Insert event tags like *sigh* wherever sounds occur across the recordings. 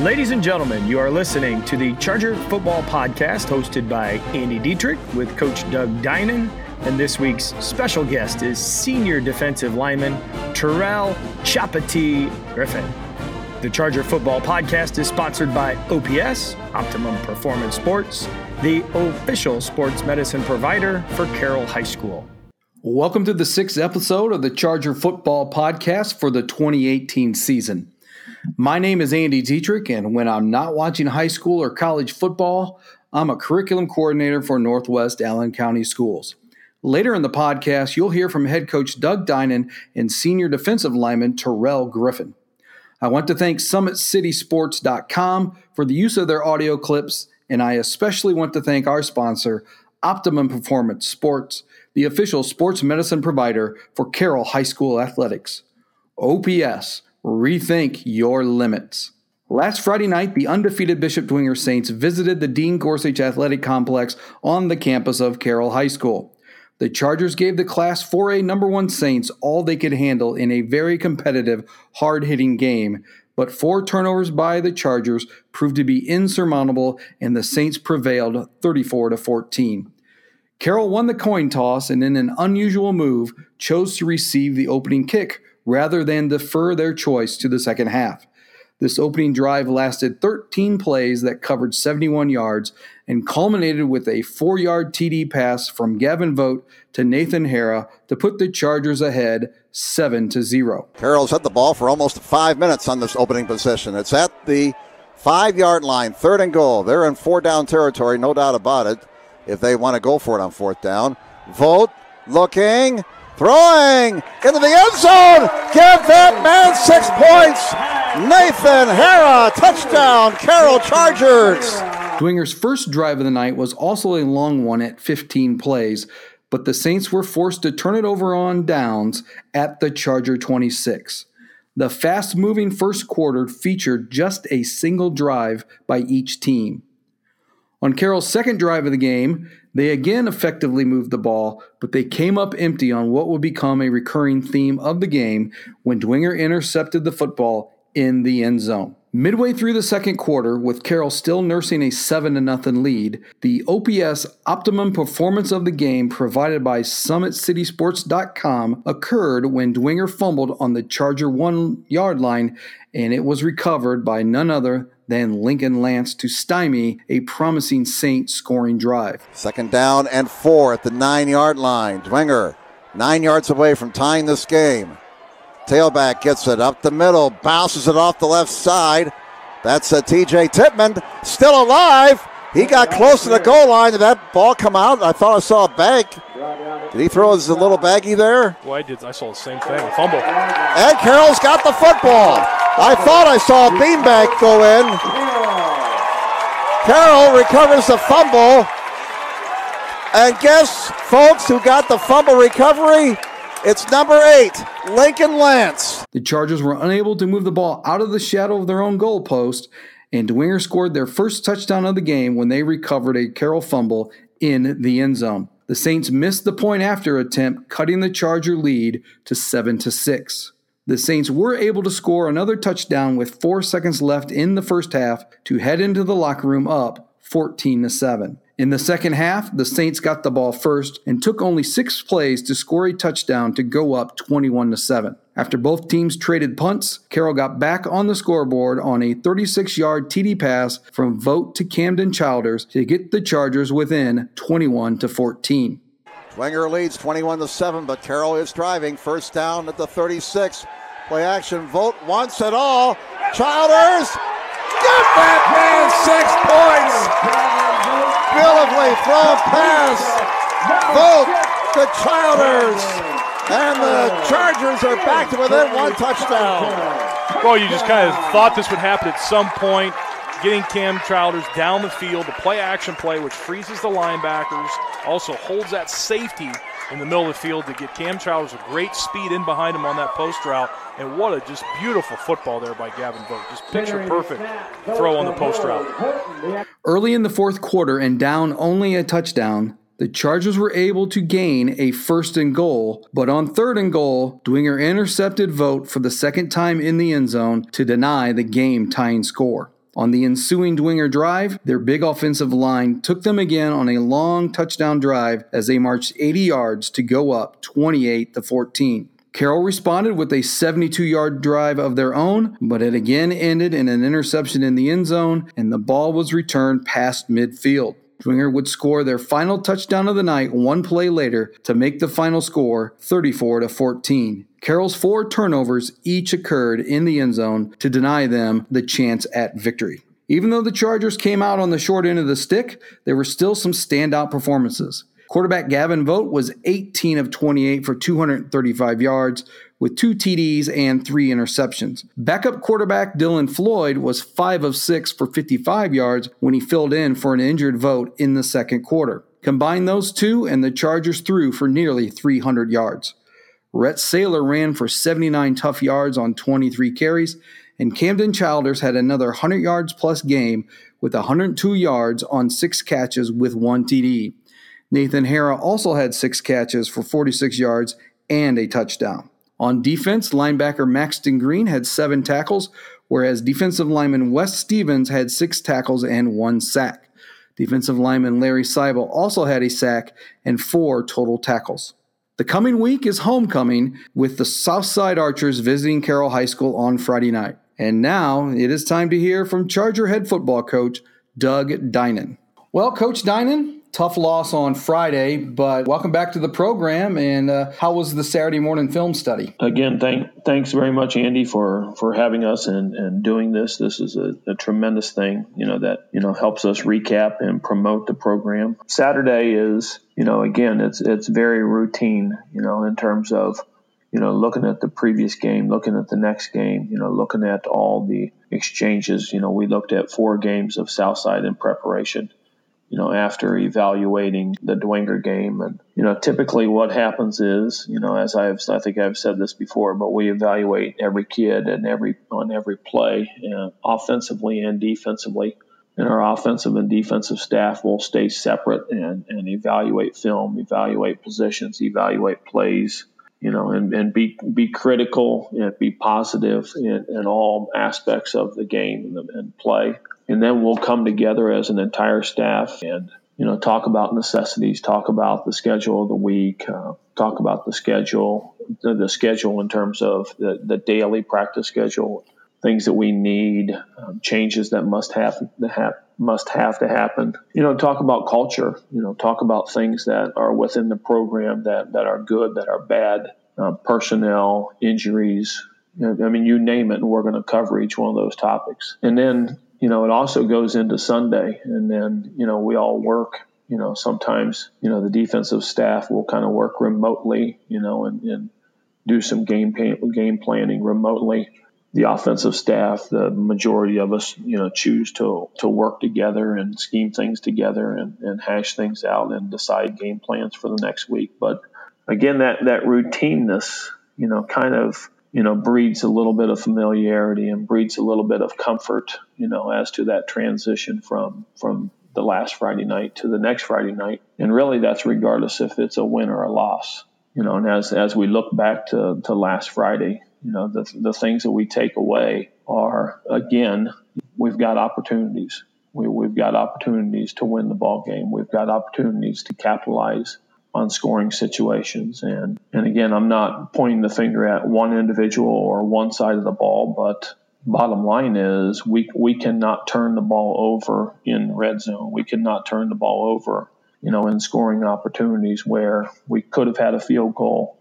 Ladies and gentlemen, you are listening to the Charger Football Podcast hosted by Andy Dietrich with Coach Doug Dinan. And this week's special guest is senior defensive lineman Terrell Chapati Griffin. The Charger Football Podcast is sponsored by OPS, Optimum Performance Sports, the official sports medicine provider for Carroll High School. Welcome to the sixth episode of the Charger Football Podcast for the 2018 season. My name is Andy Dietrich, and when I'm not watching high school or college football, I'm a curriculum coordinator for Northwest Allen County Schools. Later in the podcast, you'll hear from head coach Doug Dinan and senior defensive lineman Terrell Griffin. I want to thank SummitCitySports.com for the use of their audio clips, and I especially want to thank our sponsor, Optimum Performance Sports, the official sports medicine provider for Carroll High School Athletics. OPS, rethink your limits. Last Friday night, the undefeated Bishop Dwenger Saints visited the Dean Gorsuch Athletic Complex on the campus of Carroll High School. The Chargers gave the Class 4A number one Saints all they could handle in a very competitive, hard hitting game, but four turnovers by the Chargers proved to be insurmountable, and the Saints prevailed 34 to 14. Carroll won the coin toss and, in an unusual move, chose to receive the opening kick rather than defer their choice to the second half. This opening drive lasted 13 plays that covered 71 yards and culminated with a four yard TD pass from Gavin Vogt to Nathan Hara to put the Chargers ahead 7 to 0. Carroll's had the ball for almost five minutes on this opening possession. It's at the five yard line, third and goal. They're in four down territory, no doubt about it, if they want to go for it on fourth down. Vogt looking, throwing into the end zone. Give that man six points. Nathan Hara, touchdown, Carroll Chargers. Dwenger's first drive of the night was also a long one at 15 plays, but the Saints were forced to turn it over on downs at the Charger 26. The fast moving first quarter featured just a single drive by each team. On Carroll's second drive of the game, they again effectively moved the ball, but they came up empty on what would become a recurring theme of the game when Dwenger intercepted the football in the end zone. Midway through the second quarter, with Carroll still nursing a 7 0 lead, the OPS optimum performance of the game provided by SummitCitySports.com occurred when Dwenger fumbled on the Charger one yard line, and it was recovered by none other than Lincoln Lance to stymie a promising Saint scoring drive. Second down and four at the nine yard line. Dwenger, nine yards away from tying this game. Tailback gets it up the middle, bounces it off the left side. That's a TJ Tippmann, still alive. He got close to the goal line. Did that ball come out? I thought I saw a bag. Did he throw his little baggie there? Well, I did. I saw the same thing. A fumble. Ed Carroll's got the football. I thought I saw a beanbag go in. Carroll recovers the fumble. And guess, folks, who got the fumble recovery? It's number eight, Lincoln Lance. The Chargers were unable to move the ball out of the shadow of their own goalpost, and Dwenger scored their first touchdown of the game when they recovered a Carroll fumble in the end zone. The Saints missed the point after attempt, cutting the Charger lead to 7 to 6. The Saints were able to score another touchdown with 4 seconds left in the first half to head into the locker room up 14 to 7. In the second half, the Saints got the ball first and took only 6 plays to score a touchdown to go up 21 to 7. After both teams traded punts, Carroll got back on the scoreboard on a 36-yard TD pass from Vogt to Camden Childers to get the Chargers within 21 to 14. Dwenger leads 21 to 7, but Carroll is driving. First down at the 36. Play action. Vogt wants it all. Childers. Get that man six points. Beautifully thrown pass. Vogt to Childers. And the Chargers are back to within one touchdown. Well, you just kind of thought this would happen at some point. Getting Cam Childers down the field, the play action play, which freezes the linebackers, also holds that safety in the middle of the field to get Cam Childers a great speed in behind him on that post route. And what a just beautiful football there by Gavin Vogt. Just picture perfect throw on the post route. Early in the fourth quarter and down only a touchdown, the Chargers were able to gain a first and goal, but on third and goal, Dwenger intercepted Vogt for the second time in the end zone to deny the game tying score. On the ensuing Dwenger drive, their big offensive line took them again on a long touchdown drive as they marched 80 yards to go up 28 to 14. Carroll responded with a 72 yard drive of their own, but it again ended in an interception in the end zone, and the ball was returned past midfield. Dwenger would score their final touchdown of the night one play later to make the final score 34 to 14. Carroll's four turnovers each occurred in the end zone to deny them the chance at victory. Even though the Chargers came out on the short end of the stick, there were still some standout performances. Quarterback Gavin Vogt was 18 of 28 for 235 yards with two TDs and three interceptions. Backup quarterback Dylan Floyd was 5 of 6 for 55 yards when he filled in for an injured Vogt in the second quarter. Combine those two, and the Chargers threw for nearly 300 yards. Rhett Saylor ran for 79 tough yards on 23 carries, and Camden Childers had another 100 yards plus game with 102 yards on six catches with one TD. Nathan Hara also had six catches for 46 yards and a touchdown. On defense, linebacker Maxton Green had seven tackles, whereas defensive lineman Wes Stevens had six tackles and one sack. Defensive lineman Larry Seibel also had a sack and four total tackles. The coming week is homecoming with the Southside Archers visiting Carroll High School on Friday night. And now it is time to hear from Charger head football coach Doug Dinan. Well, Coach Dinan, tough loss on Friday, but welcome back to the program. And uh, how was the Saturday morning film study? Again, thank thanks very much, Andy, for for having us and, and doing this. This is a, a tremendous thing, you know, that you know helps us recap and promote the program. Saturday is, you know, again, it's it's very routine, you know, in terms of you know, looking at the previous game, looking at the next game, you know, looking at all the exchanges. You know, we looked at four games of Southside in preparation you know, after evaluating the Dwenger game. And, you know, typically what happens is, you know, as I've, I think I've said this before, but we evaluate every kid and every, on every play, uh, offensively and defensively. And our offensive and defensive staff will stay separate and, and evaluate film, evaluate positions, evaluate plays, you know, and, and be, be critical and be positive in, in all aspects of the game and, and play and then we'll come together as an entire staff and you know talk about necessities talk about the schedule of the week uh, talk about the schedule the, the, schedule in terms of the, the daily practice schedule things that we need um, changes that must have to must have to happen you know talk about culture you know talk about things that are within the program that that are good that are bad uh, personnel injuries I mean, you name it, and we're going to cover each one of those topics. And then you know, it also goes into Sunday, and then you know we all work. You know, sometimes you know the defensive staff will kind of work remotely, you know, and, and do some game game planning remotely. The offensive staff, the majority of us, you know, choose to to work together and scheme things together and, and hash things out and decide game plans for the next week. But again, that that routineness, you know, kind of you know, breeds a little bit of familiarity and breeds a little bit of comfort, you know, as to that transition from from the last Friday night to the next Friday night. And really that's regardless if it's a win or a loss. You know, and as as we look back to, to last Friday, you know, the the things that we take away are again, we've got opportunities. We, we've got opportunities to win the ball game. We've got opportunities to capitalize on scoring situations. And, and again, I'm not pointing the finger at one individual or one side of the ball, but bottom line is we, we cannot turn the ball over in red zone. We cannot turn the ball over, you know, in scoring opportunities where we could have had a field goal,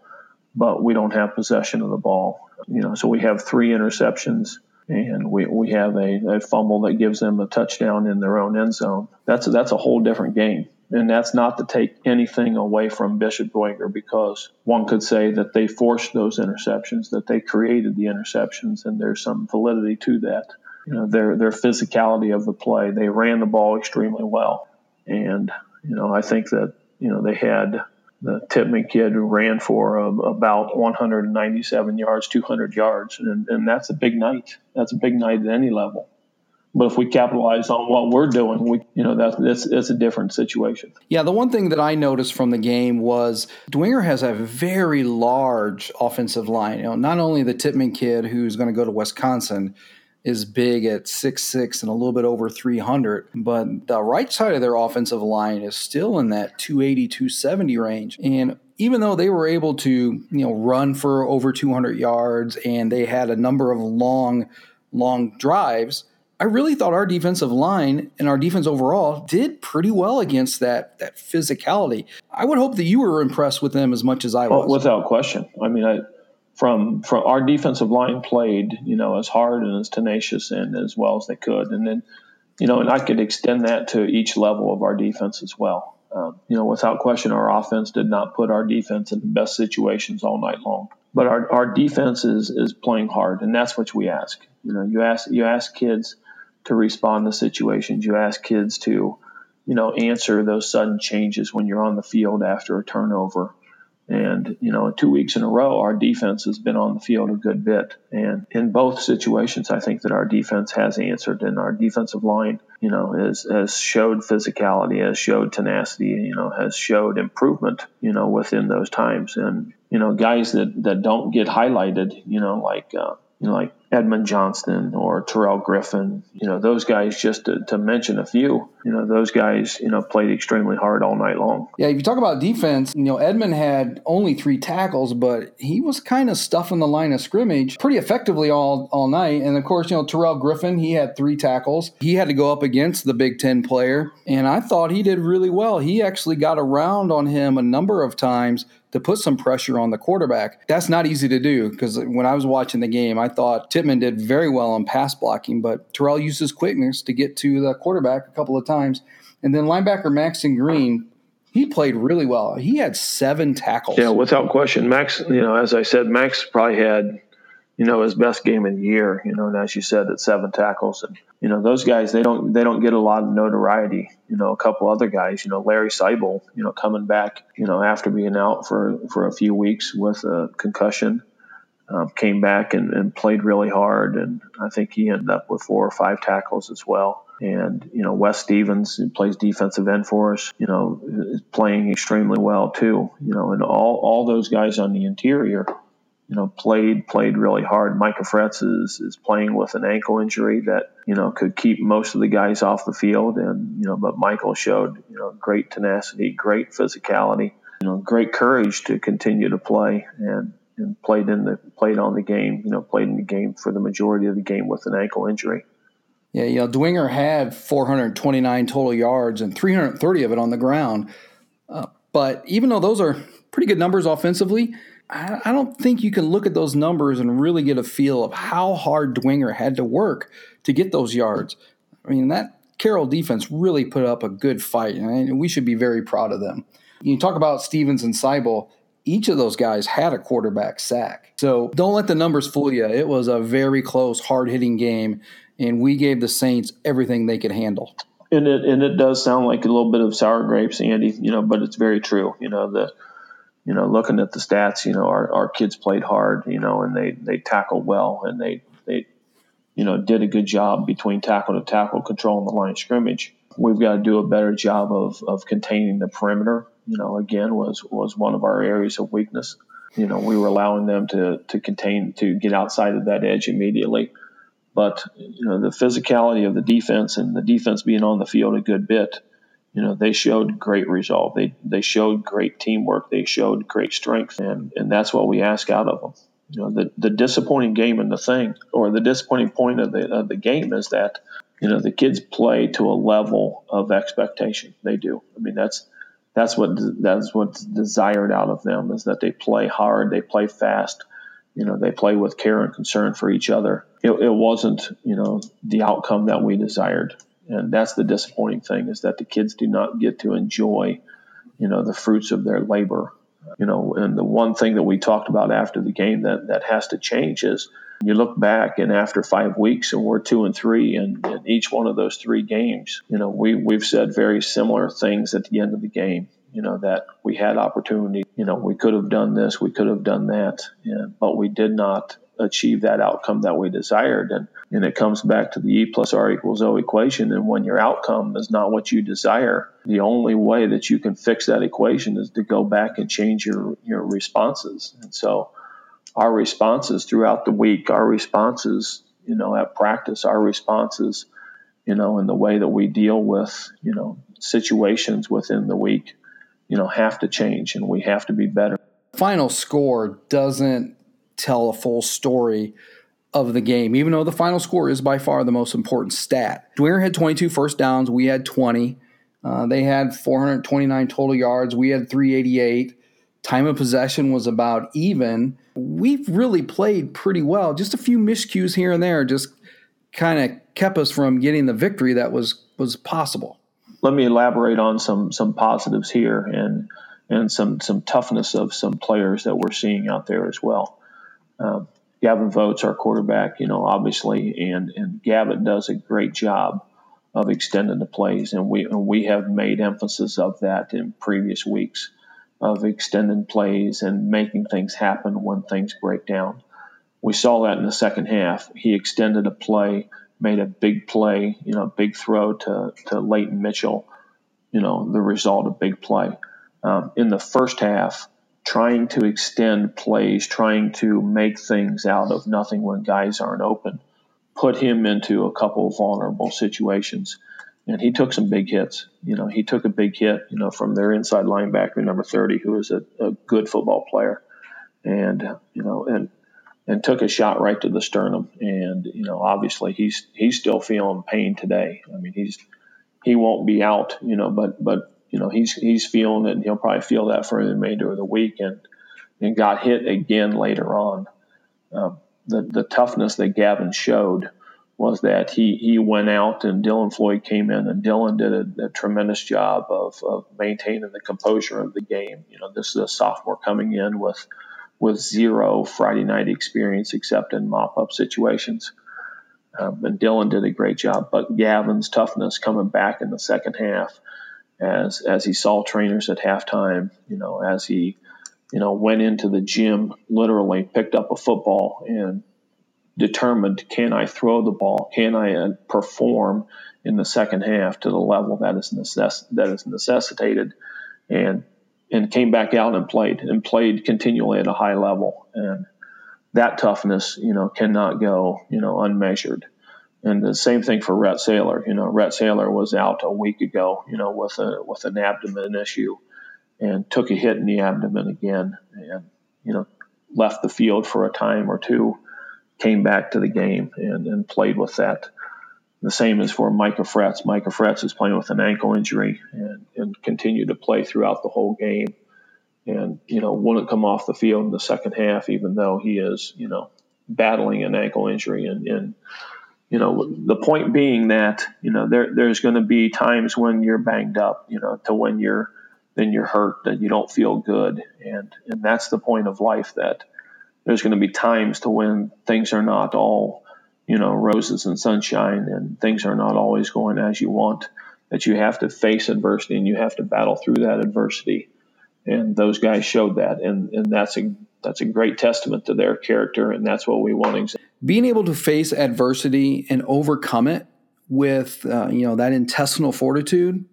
but we don't have possession of the ball. You know, so we have three interceptions and we, we have a, a fumble that gives them a touchdown in their own end zone. That's that's a whole different game. And that's not to take anything away from Bishop Dwenger because one could say that they forced those interceptions, that they created the interceptions, and there's some validity to that. You know, their their physicality of the play. They ran the ball extremely well. And, you know, I think that, you know, they had the Tippmann kid who ran for uh, about 197 yards, 200 yards, and, and that's a big night. That's a big night at any level. But if we capitalize on what we're doing, we you know that's that's a different situation. Yeah, the one thing that I noticed from the game was Dwenger has a very large offensive line. You know, not only the Tippmann kid who's going to go to Wisconsin is big at six six and a little bit over 300. But the right side of their offensive line is still in that 280, 270 range. And even though they were able to, you know, run for over 200 yards and they had a number of long, long drives, I really thought our defensive line and our defense overall did pretty well against that that physicality. I would hope that you were impressed with them as much as I was. Oh, without question. I mean, I, from from our defensive line played, you know, as hard and as tenacious and as well as they could, and then, you know, and I could extend that to each level of our defense as well. Um, you know, without question, our offense did not put our defense in the best situations all night long. But our, our defense is, is playing hard, and that's what we ask. You know, you ask you ask kids to respond to situations. You ask kids to, you know, answer those sudden changes when you're on the field after a turnover. And, you know, two weeks in a row, our defense has been on the field a good bit. And in both situations, I think that our defense has answered and our defensive line, you know, has, has showed physicality, has showed tenacity, you know, has showed improvement, you know, within those times. And, you know, guys that, that don't get highlighted, you know, like, uh, you know, like Edmond Johnston or Terrell Griffin, you know, those guys, just to, to, mention a few, you know, those guys, you know, played extremely hard all night long. Yeah, if you talk about defense, you know, Edmond had only three tackles, but he was kind of stuffing the line of scrimmage pretty effectively all, all night. And of course, you know, Terrell Griffin, he had three tackles. He had to go up against the Big Ten player, and I thought he did really well. He actually got around on him a number of times to put some pressure on the quarterback. That's not easy to do because when I was watching the game, I thought Tippmann did very well on pass blocking, but Terrell used his quickness to get to the quarterback a couple of times. And then linebacker Maxton Green, he played really well. He had seven tackles. Yeah, without question. Max, you know, as I said, Max probably had you know, his best game in the year, you know, and as you said, at seven tackles. And, you know, those guys, they don't, they don't get a lot of notoriety. You know, a couple other guys, you know, Larry Seibel, you know, coming back, you know, after being out for, for a few weeks with a concussion, um, came back and, and played really hard. And I think he ended up with four or five tackles as well. And, you know, Wes Stevens, who plays defensive end for us, you know, is playing extremely well too. You know, and all, all those guys on the interior, you know, played played really hard. Micah Fretz is, is playing with an ankle injury that you know could keep most of the guys off the field, and you know, but Michael showed you know great tenacity, great physicality, you know, great courage to continue to play, and and played in the played on the game, you know, played in the game for the majority of the game with an ankle injury. Yeah, you know, Dwenger had 429 total yards and 330 of it on the ground. Uh, but even though those are pretty good numbers offensively, I, don't think you can look at those numbers and really get a feel of how hard Dwenger had to work to get those yards. I mean, that Carroll defense really put up a good fight, and we should be very proud of them. You talk about Stevens and Seibel, each of those guys had a quarterback sack. So don't let the numbers fool you. It was a very close, hard hitting game, and we gave the Saints everything they could handle. And it and it does sound like a little bit of sour grapes, Andy. You know, but it's very true. You know the you know, looking at the stats, you know, our, our kids played hard, you know, and they, they tackled well and they, they, you know, did a good job between tackle to tackle controlling the line of scrimmage. We've got to do a better job of, of containing the perimeter, you know, again, was, was one of our areas of weakness. You know, we were allowing them to, to contain, to get outside of that edge immediately. But, you know, the physicality of the defense and the defense being on the field a good bit, you know, they showed great resolve. They they showed great teamwork. They showed great strength, and and that's what we ask out of them. You know, the the disappointing game in the thing, or the disappointing point of the of the game is that you know the kids play to a level of expectation. They do. I mean, that's that's what that's what's desired out of them is that they play hard, they play fast, you know, they play with care and concern for each other. It, it wasn't, you know, the outcome that we desired and that's the disappointing thing is that the kids do not get to enjoy you know the fruits of their labor. You know and the one thing that we talked about after the game that that has to change is you look back and after five weeks and we're two and three and in each one of those three games you know we we've said very similar things at the end of the game you know that we had opportunity you know we could have done this we could have done that. Yeah, but we did not achieve that outcome that we desired. And, and it comes back to the E plus R equals O equation. And when your outcome is not what you desire, the only way that you can fix that equation is to go back and change your, your responses. And so our responses throughout the week, our responses, you know, at practice, our responses, you know, in the way that we deal with, you know, situations within the week, you know, have to change and we have to be better. Final score doesn't tell a full story of the game, even though the final score is by far the most important stat. Dwenger had 22 first downs. We had 20. Uh, they had 429 total yards. We had 388. Time of possession was about even. We've really played pretty well. Just a few miscues here and there just kind of kept us from getting the victory that was was possible. Let me elaborate on some some positives here and and some some toughness of some players that we're seeing out there as well. Um, Gavin Vogt, our quarterback, you know, obviously, and and Gavin does a great job of extending the plays, and we and we have made emphasis of that in previous weeks of extending plays and making things happen when things break down. We saw that in the second half. He extended a play, made a big play, you know, big throw to to Leighton Mitchell, you know, the result of big play. Um, in the first half, trying to extend plays, trying to make things out of nothing when guys aren't open, put him into a couple of vulnerable situations. And he took some big hits. You know, he took a big hit, you know, from their inside linebacker, number 30, who is a, a good football player. And, you know, and and took a shot right to the sternum. And, you know, obviously he's he's still feeling pain today. I mean, he's he won't be out, you know, but but you know he's he's feeling it, and he'll probably feel that for the remainder of the week, and and got hit again later on. Um, the the toughness that Gavin showed was that he he went out and Dylan Floyd came in, and Dylan did a, a tremendous job of, of maintaining the composure of the game. You know, this is a sophomore coming in with with zero Friday night experience except in mop up situations. Um, and Dylan did a great job, but Gavin's toughness coming back in the second half as as he saw trainers at halftime, you know, as he, you know, went into the gym, literally picked up a football and determined, can I throw the ball? Can I uh, perform in the second half to the level that is necess- that is necessitated? And and came back out and played and played continually at a high level. And that toughness, you know, cannot go, you know, unmeasured. And the same thing for Rhett Saylor. You know, Rhett Saylor was out a week ago, you know, with a with an abdomen issue, and took a hit in the abdomen again, and you know, left the field for a time or two, came back to the game and, and played with that. The same is for Micah Fretz. Micah Fretz is playing with an ankle injury and, and continued to play throughout the whole game. And, you know, wouldn't come off the field in the second half, even though he is, you know, battling an ankle injury. And, and you know, the point being that you know there there's going to be times when you're banged up, you know, to when you're then you're hurt that you don't feel good, and and that's the point of life that there's going to be times to when things are not all you know roses and sunshine and things are not always going as you want that you have to face adversity and you have to battle through that adversity. And those guys showed that and and that's a that's a great testament to their character and that's what we want being able to face adversity and overcome it with uh, you know that intestinal fortitude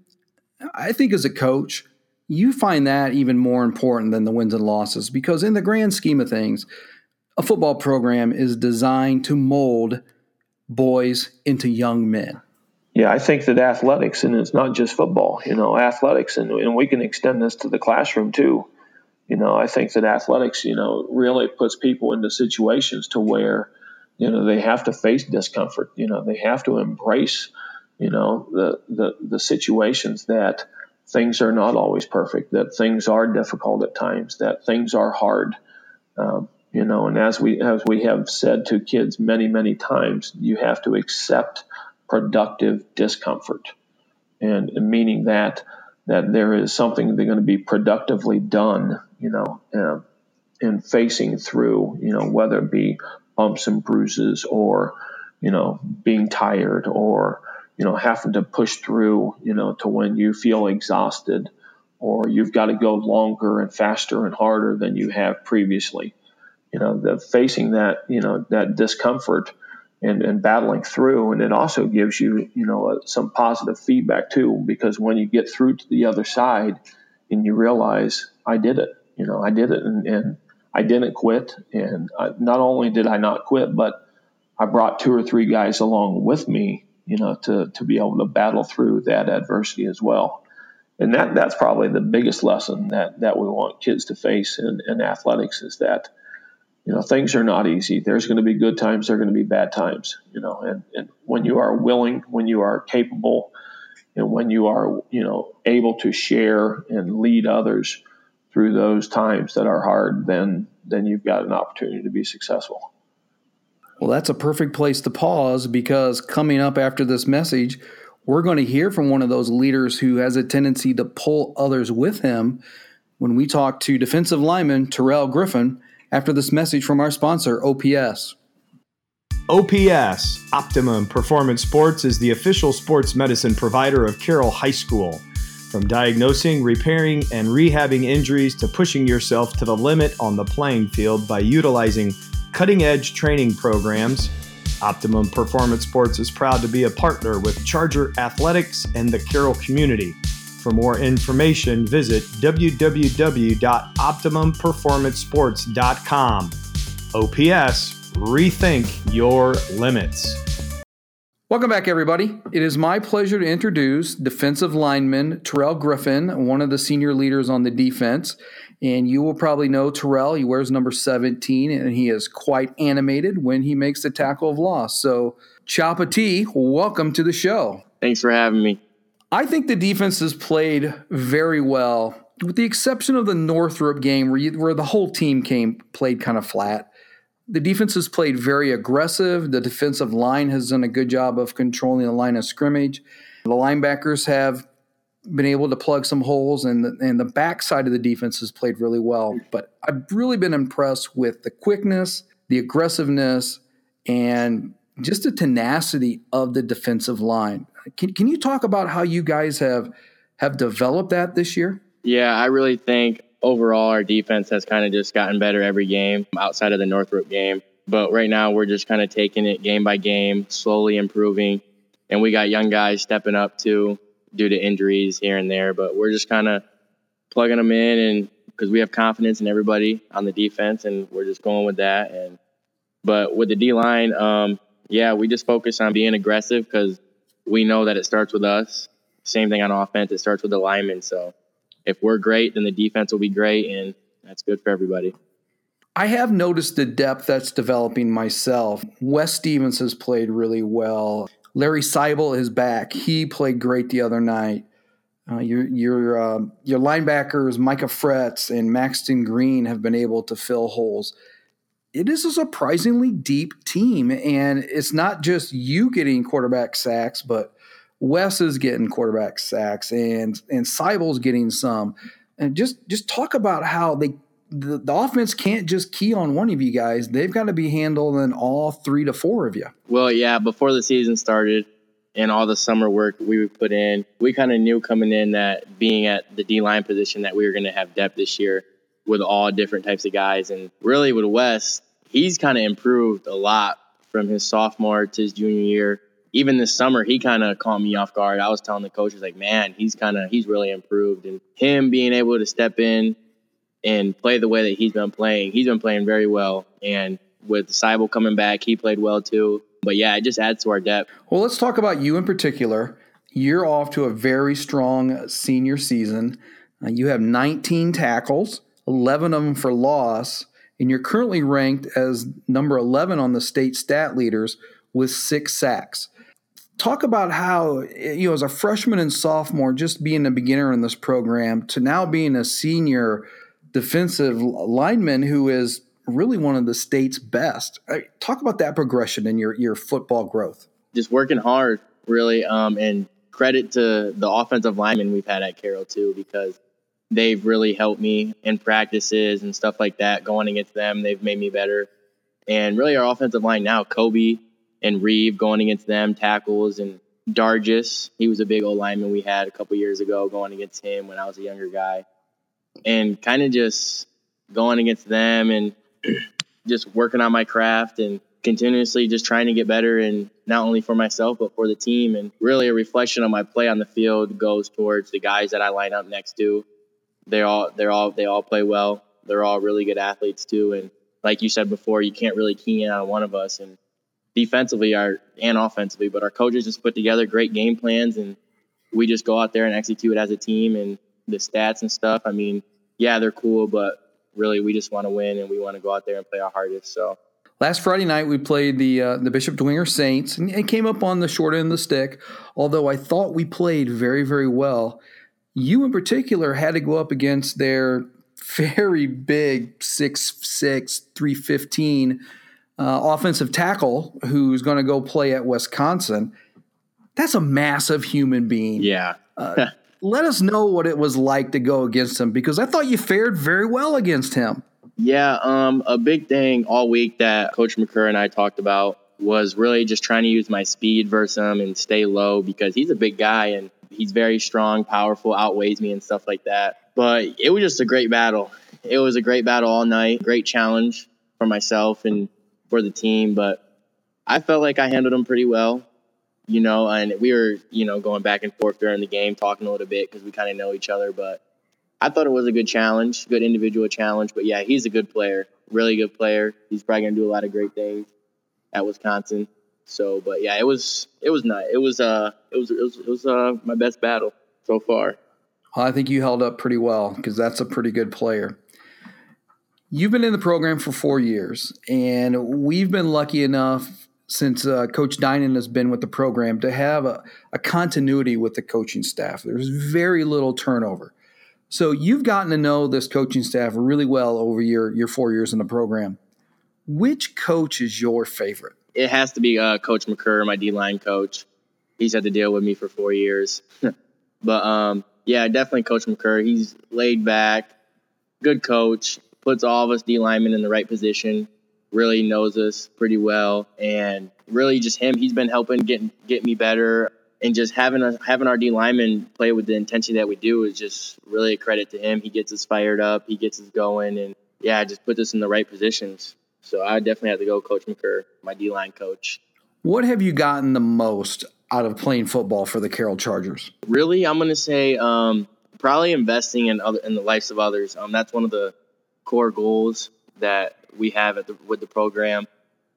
i think as a coach you find that even more important than the wins and losses because in the grand scheme of things a football program is designed to mold boys into young men. Yeah i think that athletics and it's not just football you know athletics and, and we can extend this to the classroom too you know i think that athletics you know really puts people into situations to where you know they have to face discomfort you know they have to embrace you know the the, the situations that things are not always perfect that things are difficult at times that things are hard. Um, you know and as we as we have said to kids many many times you have to accept productive discomfort. And, and meaning that that there is something that's going to be productively done you know uh, in facing through you know whether it be bumps and bruises or, you know, being tired or, you know, having to push through, you know, to when you feel exhausted or you've got to go longer and faster and harder than you have previously. You know, the facing that, you know, that discomfort and, and battling through. And it also gives you, you know, uh, some positive feedback too, because when you get through to the other side and you realize I did it, you know, I did it. And, and I didn't quit, and I, not only did I not quit, but I brought two or three guys along with me, you know, to to be able to battle through that adversity as well. And that that's probably the biggest lesson that that we want kids to face in, in athletics is that you know things are not easy. There's going to be good times. There are going to be bad times. You know, and, and when you are willing, when you are capable, and when you are you know able to share and lead others through those times that are hard, then then you've got an opportunity to be successful. Well, that's a perfect place to pause because coming up after this message, we're going to hear from one of those leaders who has a tendency to pull others with him when we talk to defensive lineman Terrell Griffin after this message from our sponsor, OPS. OPS, Optimum Performance Sports, is the official sports medicine provider of Carroll High School. From diagnosing, repairing, and rehabbing injuries to pushing yourself to the limit on the playing field by utilizing cutting edge training programs, Optimum Performance Sports is proud to be a partner with Charger Athletics and the Carroll community. For more information, visit www.optimumperformancesports.com. OPS, rethink your limits. Welcome back, everybody. It is my pleasure to introduce defensive lineman Terrell Griffin, one of the senior leaders on the defense. And you will probably know Terrell. He wears number 17, and he is quite animated when he makes the tackle of loss. So, Chapa T, welcome to the show. Thanks for having me. I think the defense has played very well, with the exception of the Northrop game where, you, where the whole team came played kind of flat the defense has played very aggressive. The defensive line has done a good job of controlling the line of scrimmage. The linebackers have been able to plug some holes, and the, and the backside of the defense has played really well. But I've really been impressed with the quickness, the aggressiveness, and just the tenacity of the defensive line. Can, can you talk about how you guys have have developed that this year? Yeah, I really think overall, our defense has kind of just gotten better every game outside of the Northrop game. But right now, we're just kind of taking it game by game, slowly improving. And we got young guys stepping up too due to injuries here and there. But we're just kind of plugging them in and because we have confidence in everybody on the defense and we're just going with that. And but with the D line, um, yeah, we just focus on being aggressive because we know that it starts with us. Same thing on offense, it starts with the linemen. So if we're great, then the defense will be great, and that's good for everybody. I have noticed the depth that's developing myself. Wes Stevens has played really well. Larry Seibel is back. He played great the other night. Uh, your your uh, your linebackers Micah Fretz and Maxton Green have been able to fill holes. It is a surprisingly deep team, and it's not just you getting quarterback sacks, but Wes is getting quarterback sacks and and Seibel's getting some. And just just talk about how they the, the offense can't just key on one of you guys. They've got to be handling all three to four of you. Well, yeah, before the season started and all the summer work we put in, we kind of knew coming in that being at the D line position that we were going to have depth this year with all different types of guys. And really with Wes, he's kind of improved a lot from his sophomore to his junior year even this summer, he kind of caught me off guard. I was telling the coaches, like, man, he's kind of, he's really improved. And him being able to step in and play the way that he's been playing, he's been playing very well. And with Seibel coming back, he played well too. But yeah, it just adds to our depth. Well, let's talk about you in particular. You're off to a very strong senior season. Uh, you have 19 tackles, 11 of them for loss, and you're currently ranked as number 11 on the state stat leaders with six sacks. Talk about how you know as a freshman and sophomore just being a beginner in this program to now being a senior defensive lineman who is really one of the state's best. Talk about that progression in your your football growth. Just working hard really um, and credit to the offensive linemen we've had at carroll too because they've really helped me in practices and stuff like that going against them they've made me better and really our offensive line now kobe and Reeve going against them, tackles, and Dargis. He was a big old lineman we had a couple years ago going against him when I was a younger guy. And kind of just going against them and *clears throat* just working on my craft and continuously just trying to get better and not only for myself but for the team and really a reflection of my play on the field goes towards the guys that I line up next to. They're all they're all they all play well. They're all really good athletes too and like you said before, you can't really key in on one of us and defensively our and offensively, but our coaches just put together great game plans and we just go out there and execute it as a team and the stats and stuff. I mean, yeah, they're cool, but really we just want to win and we want to go out there and play our hardest. So Last Friday night, we played the uh, the Bishop Dwenger Saints, and it came up on the short end of the stick. Although I thought we played very, very well, you in particular had to go up against their very big six six three fifteen uh, offensive tackle who's going to go play at Wisconsin. That's a massive human being. Yeah. uh, let us know what it was like to go against him because I thought you fared very well against him. Yeah, um, a big thing all week that Coach McCurr and I talked about was really just trying to use my speed versus him and stay low because he's a big guy and he's very strong, powerful, outweighs me and stuff like that. But it was just a great battle. It was a great battle all night, great challenge for myself and for the team. But I felt like I handled him pretty well, you know, and we were, you know, going back and forth during the game, talking a little bit because we kind of know each other. But I thought it was a good challenge, good individual challenge. But yeah, he's a good player, really good player. He's probably gonna do a lot of great things at Wisconsin. So, but yeah, it was it was not it was uh it was it was, it was uh my best battle so far. I think you held up pretty well because that's a pretty good player. You've been in the program for four years, and we've been lucky enough since uh, Coach Dinan has been with the program to have a, a continuity with the coaching staff. There's very little turnover. So you've gotten to know this coaching staff really well over your your four years in the program. Which coach is your favorite? It has to be uh, Coach McCurr, my D line coach. He's had to deal with me for four years, but um, yeah, definitely Coach McCurr. He's laid back, good coach, puts all of us D linemen in the right position. Really knows us pretty well, and really just him. He's been helping get get me better and just having a, having our D linemen play with the intensity that we do is just really a credit to him. He gets us fired up, he gets us going, and yeah, just puts us in the right positions. So I definitely have to go, Coach McCurr, my D line coach. What have you gotten the most out of playing football for the Carroll Chargers? Really, I'm going to say um, probably investing in other in the lives of others. Um, that's one of the core goals that we have at the, with the program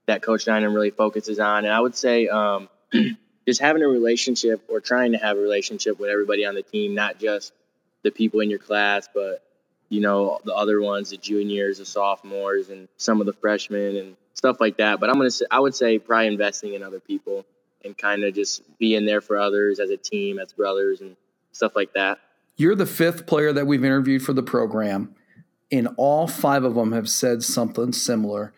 that Coach Dinan really focuses on. And I would say um, *clears throat* just having a relationship or trying to have a relationship with everybody on the team, not just the people in your class, but you know the other ones, the juniors, the sophomores, and some of the freshmen and stuff like that. But I'm gonna say I would say probably investing in other people and kind of just being there for others as a team, as brothers, and stuff like that. You're the fifth player that we've interviewed for the program, and all five of them have said something similar.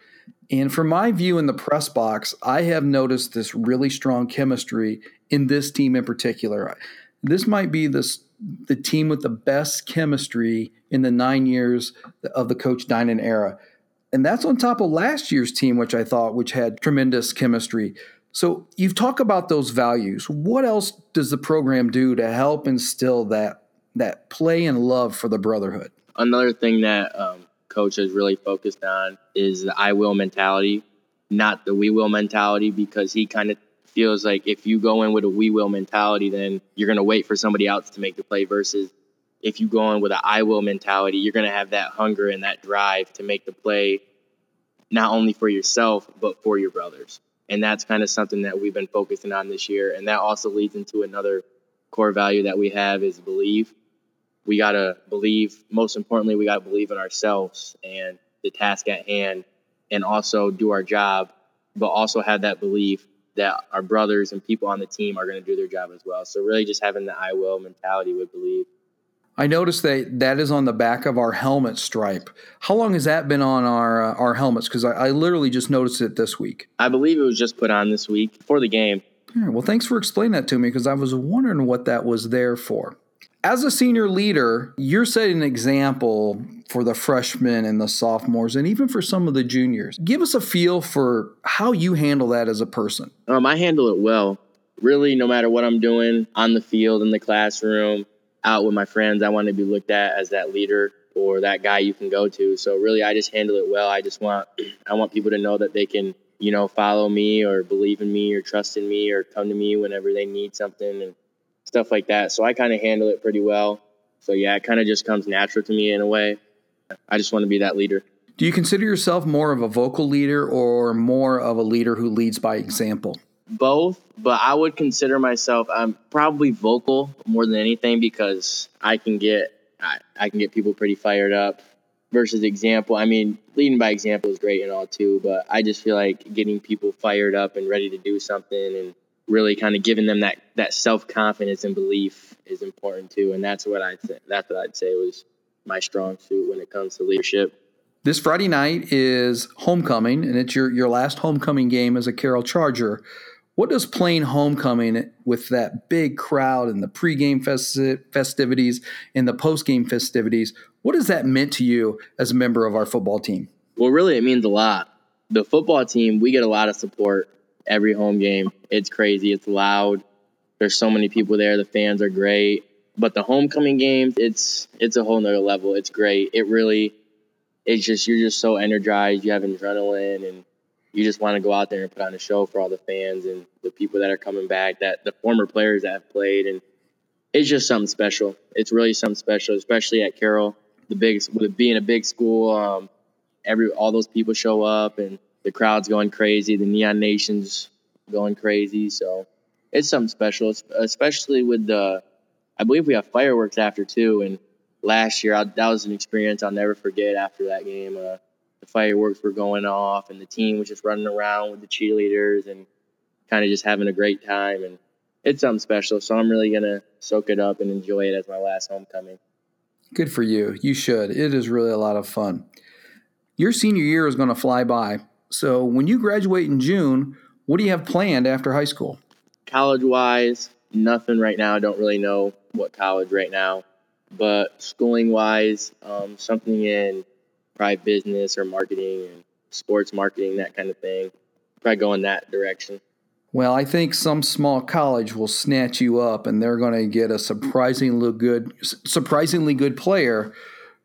And from my view in the press box, I have noticed this really strong chemistry in this team in particular. This might be the team with the best chemistry in the nine years of the Coach Dinan era. And that's on top of last year's team, which I thought which had tremendous chemistry. So you've talked about those values. What else does the program do to help instill that that play and love for the brotherhood? Another thing that um, coach has really focused on is the I will mentality, not the we will mentality, because he kind of feels like if you go in with a we will mentality, then you're going to wait for somebody else to make the play versus if you go in with an I will mentality, you're going to have that hunger and that drive to make the play not only for yourself, but for your brothers. And that's kind of something that we've been focusing on this year. And that also leads into another core value that we have is believe we got to believe, most importantly, we got to believe in ourselves and the task at hand and also do our job, but also have that belief that our brothers and people on the team are going to do their job as well. So, really, just having the I will mentality would believe. I noticed that that is on the back of our helmet stripe. How long has that been on our uh, our helmets? Because I, I, literally just noticed it this week. I believe it was just put on this week for the game. well, thanks for explaining that to me because I was wondering what that was there for as a senior leader, you're setting an example for the freshmen and the sophomores and even for some of the juniors. Give us a feel for how you handle that as a person. Um, I handle it well. Really, no matter what I'm doing on the field, in the classroom, out with my friends, I want to be looked at as that leader or that guy you can go to. So really, I just handle it well. I just want *clears throat* I want people to know that they can, you know, follow me or believe in me or trust in me or come to me whenever they need something and stuff like that. So I kind of handle it pretty well. So yeah, it kind of just comes natural to me in a way. I just want to be that leader. Do you consider yourself more of a vocal leader or more of a leader who leads by example? Both, but I would consider myself I'm probably vocal more than anything because I can get I, I can get people pretty fired up versus example. I mean, leading by example is great and all too, but I just feel like getting people fired up and ready to do something and really kind of giving them that that self confidence and belief is important too. And that's what I th- that's what I'd say was my strong suit when it comes to leadership. This Friday night is homecoming, and it's your your last homecoming game as a Carroll Charger. What does playing homecoming with that big crowd and the pregame festi- festivities and the postgame festivities? What has that meant to you as a member of our football team? Well, really, it means a lot. The football team, we get a lot of support every home game. It's crazy. It's loud. There's so many people there. The fans are great. But the homecoming games, it's it's a whole nother level. It's great. It really, it's just you're just so energized. You have adrenaline, and you just want to go out there and put on a show for all the fans and the people that are coming back. That the former players that have played, and it's just something special. It's really something special, especially at Carroll, the big with being a big school. Um, every all those people show up and the crowd's going crazy, the Neon Nation's going crazy. So it's something special, especially with the. I believe we have fireworks after too, and last year I, that was an experience I'll never forget. After that game, uh, the fireworks were going off, and the team was just running around with the cheerleaders and kind of just having a great time, and it's something special. So I'm really gonna soak it up and enjoy it as my last homecoming. Good for you. You should. It is really a lot of fun. Your senior year is going to fly by. So when you graduate in June, what do you have planned after high school? College wise, nothing right now. I don't really know what college right now. But schooling wise, um, something in probably business or marketing and sports marketing, that kind of thing. Probably go in that direction. Well, I think some small college will snatch you up, and they're going to get a surprisingly good, surprisingly good player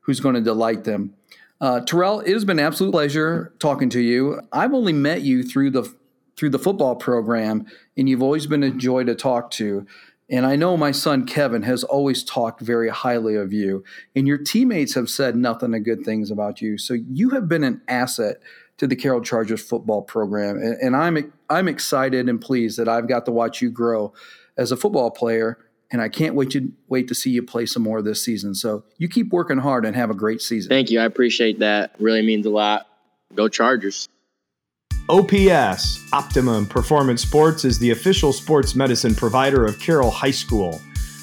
who's going to delight them. Uh, Terrell, it has been an absolute pleasure talking to you. I've only met you through the through the football program, and you've always been a joy to talk to. And I know my son Kevin has always talked very highly of you, and your teammates have said nothing but good things about you. So you have been an asset to the Carroll Chargers football program, and, and I'm I'm excited and pleased that I've got to watch you grow as a football player and I can't wait to wait to see you play some more this season. So you keep working hard and have a great season. Thank you. I appreciate that. Really means a lot. Go Chargers. OPS, Optimum Performance Sports, is the official sports medicine provider of Carroll High School.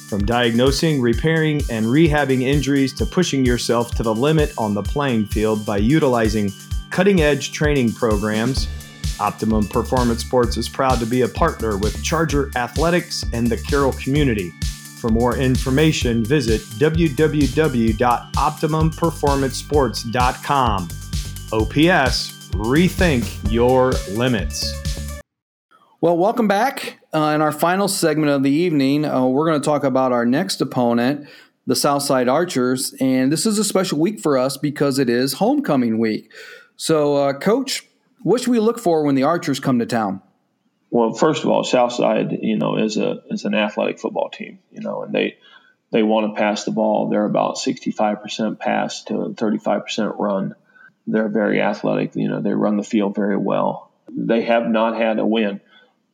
From diagnosing, repairing, and rehabbing injuries to pushing yourself to the limit on the playing field by utilizing cutting edge training programs, Optimum Performance Sports is proud to be a partner with Charger Athletics and the Carroll community. For more information, visit www.optimumperformancesports.com. OPS, rethink your limits. Well, welcome back. Uh, in our final segment of the evening, uh, we're going to talk about our next opponent, the Southside Archers. And this is a special week for us because it is homecoming week. So, uh, Coach, what should we look for when the Archers come to town? Well, first of all, Southside, you know, is a is an athletic football team, you know, and they they want to pass the ball. They're about 65% pass to 35% run. They're very athletic. You know, they run the field very well. They have not had a win,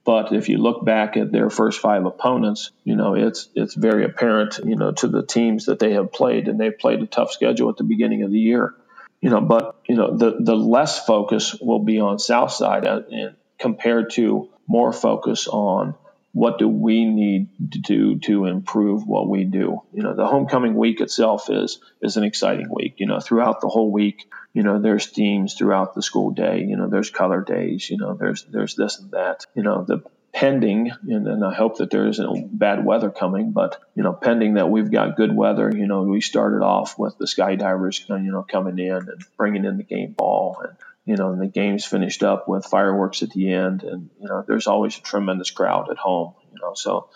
but if you look back at their first five opponents, you know, it's it's very apparent, you know, to the teams that they have played, and they've played a tough schedule at the beginning of the year you know, but you know, the the less focus will be on South Side uh, and compared to more focus on what do we need to do to improve what we do. You know, the homecoming week itself is is an exciting week. You know, throughout the whole week, you know, there's themes throughout the school day. You know, there's color days. You know, there's there's this and that. You know, the pending, and, and I hope that there isn't bad weather coming, but you know, pending that we've got good weather. You know, we started off with the skydivers, you know, coming in and bringing in the game ball, and you know, and the game's finished up with fireworks at the end, and you know, there's always a tremendous crowd at home. You know, so.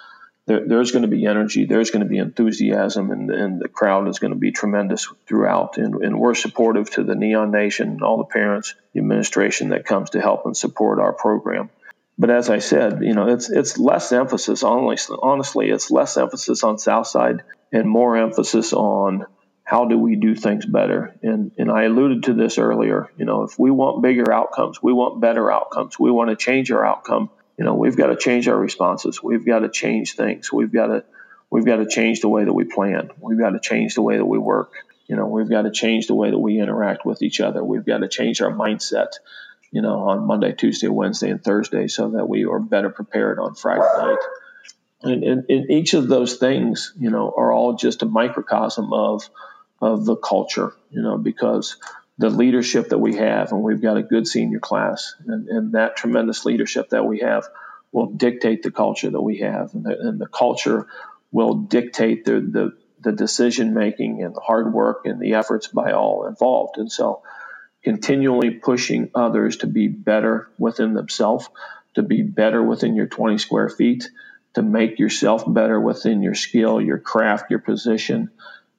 There, there's going to be energy, there's going to be enthusiasm, and, and the crowd is going to be tremendous throughout. And, and we're supportive to the Neon Nation and all the parents, the administration that comes to help and support our program. But as I said, you know, it's it's less emphasis. Honestly, honestly, it's less emphasis on Southside and more emphasis on how do we do things better? And and I alluded to this earlier. You know, if we want bigger outcomes, we want better outcomes, we want to change our outcome. You know, we've got to change our responses. We've got to change things. We've got to we've got to change the way that we plan. We've got to change the way that we work. You know, we've got to change the way that we interact with each other. We've got to change our mindset. You know, on Monday, Tuesday, Wednesday, and Thursday, so that we are better prepared on Friday night. And, and, and each of those things, you know, are all just a microcosm of of the culture, you know, because the leadership that we have, and we've got a good senior class, and, and that tremendous leadership that we have will dictate the culture that we have, and the, and the culture will dictate the, the, the decision making and the hard work and the efforts by all involved. And so, continually pushing others to be better within themselves, to be better within your 20 square feet, to make yourself better within your skill, your craft, your position,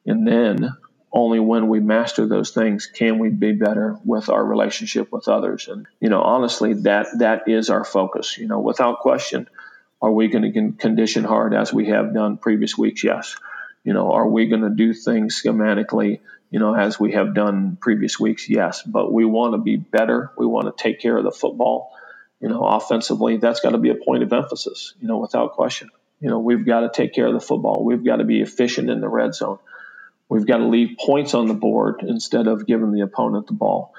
and then only when we master those things can we be better with our relationship with others. And you know honestly that that is our focus. You know without question are we going to condition hard as we have done previous weeks? Yes you know are we going to do things schematically you know as we have done previous weeks? Yes but we want to be better. We want to take care of the football you know offensively. That's got to be a point of emphasis you know without question. You know we've got to take care of the football. We've got to be efficient in the red zone. We've got to leave points on the board instead of giving the opponent the ball.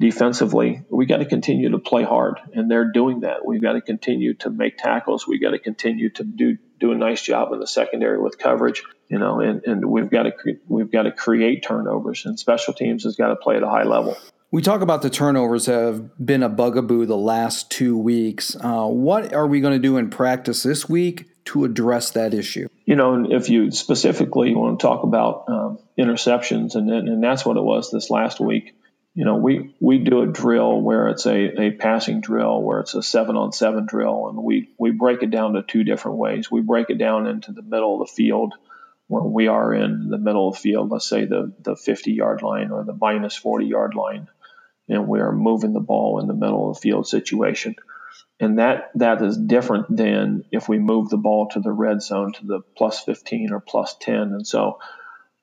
Defensively, we got to continue to play hard, and they're doing that. We've got to continue to make tackles. We've got to continue to do do a nice job in the secondary with coverage, you know, and, and we've got to we've got to create turnovers, and special teams has got to play at a high level. We talk about the turnovers have been a bugaboo the last two weeks. Uh, what are we going to do in practice this week to address that issue? You know, if you specifically want to talk about um, interceptions, and, and that's what it was this last week. You know, we, we do a drill where it's a, a passing drill, where it's a seven on seven drill, and we, we break it down to two different ways. We break it down into the middle of the field we are in the middle of the field, let's say the, the 50 yard line or the minus 40 yard line, and we are moving the ball in the middle of the field situation. And that that is different than if we move the ball to the red zone to the plus 15 or plus 10 and so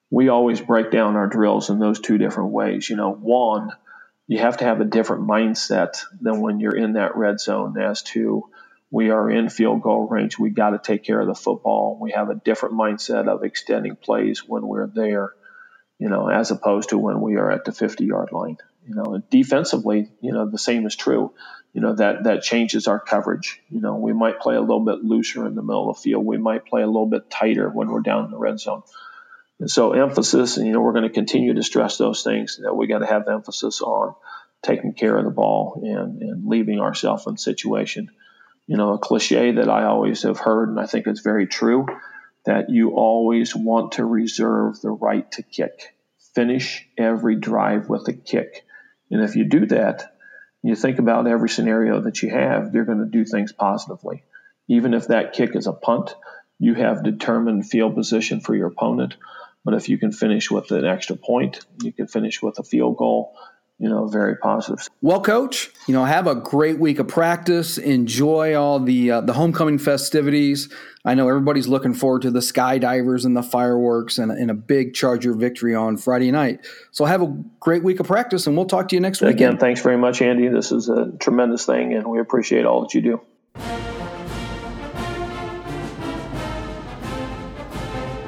we always break down our drills in those two different ways. You know one you have to have a different mindset than when you're in that red zone as to we are in field goal range we got to take care of the football we have a different mindset of extending plays when we're there you know as opposed to when we are at the 50 yard line you know and defensively you know the same is true you know that that changes our coverage. You know, we might play a little bit looser in the middle of the field. We might play a little bit tighter when we're down in the red zone. And so emphasis, and you know, we're going to continue to stress those things that we got to have emphasis on taking care of the ball and, and leaving ourselves in situation. You know, a cliche that I always have heard, and I think it's very true, that you always want to reserve the right to kick. Finish every drive with a kick. And if you do that, you think about every scenario that you have, you're going to do things positively. Even if that kick is a punt, you have determined field position for your opponent. But if you can finish with an extra point, you can finish with a field goal, you know, very positive. Well, coach, you know, have a great week of practice. Enjoy all the uh, the homecoming festivities. I know everybody's looking forward to the skydivers and the fireworks and, and, a big Charger victory on Friday night. So have a great week of practice, and we'll talk to you next week. Again, thanks very much, Andy. This is a tremendous thing, and we appreciate all that you do.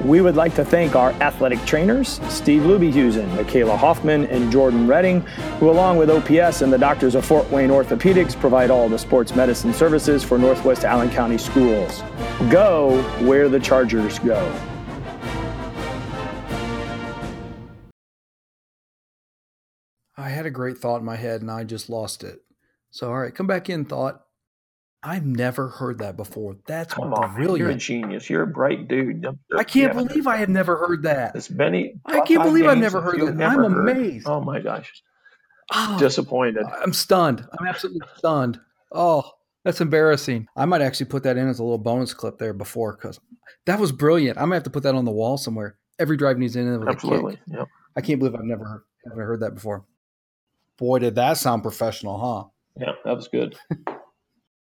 We would like to thank our athletic trainers, Steve Lubyhusen, Michaela Hoffman, and Jordan Redding, who, along with OPS and the doctors of Fort Wayne Orthopedics, provide all the sports medicine services for Northwest Allen County schools. Go where the Chargers go. I had a great thought in my head and I just lost it. So, all right, come back in, thought. I've never heard that before. That's Come brilliant. On, you're a genius. You're a bright dude. I can't yeah. believe I have never heard that. It's Benny. I can't believe I've never heard that. Never I'm heard. amazed. Oh my gosh. Oh, Disappointed. I'm stunned. I'm absolutely stunned. Oh, that's embarrassing. I might actually put that in as a little bonus clip there before because that was brilliant. I'm gonna have to put that on the wall somewhere. Every drive needs in with Absolutely. a kick. Yep. I can't believe I've never never heard that before. Boy, did that sound professional, huh? Yeah, that was good.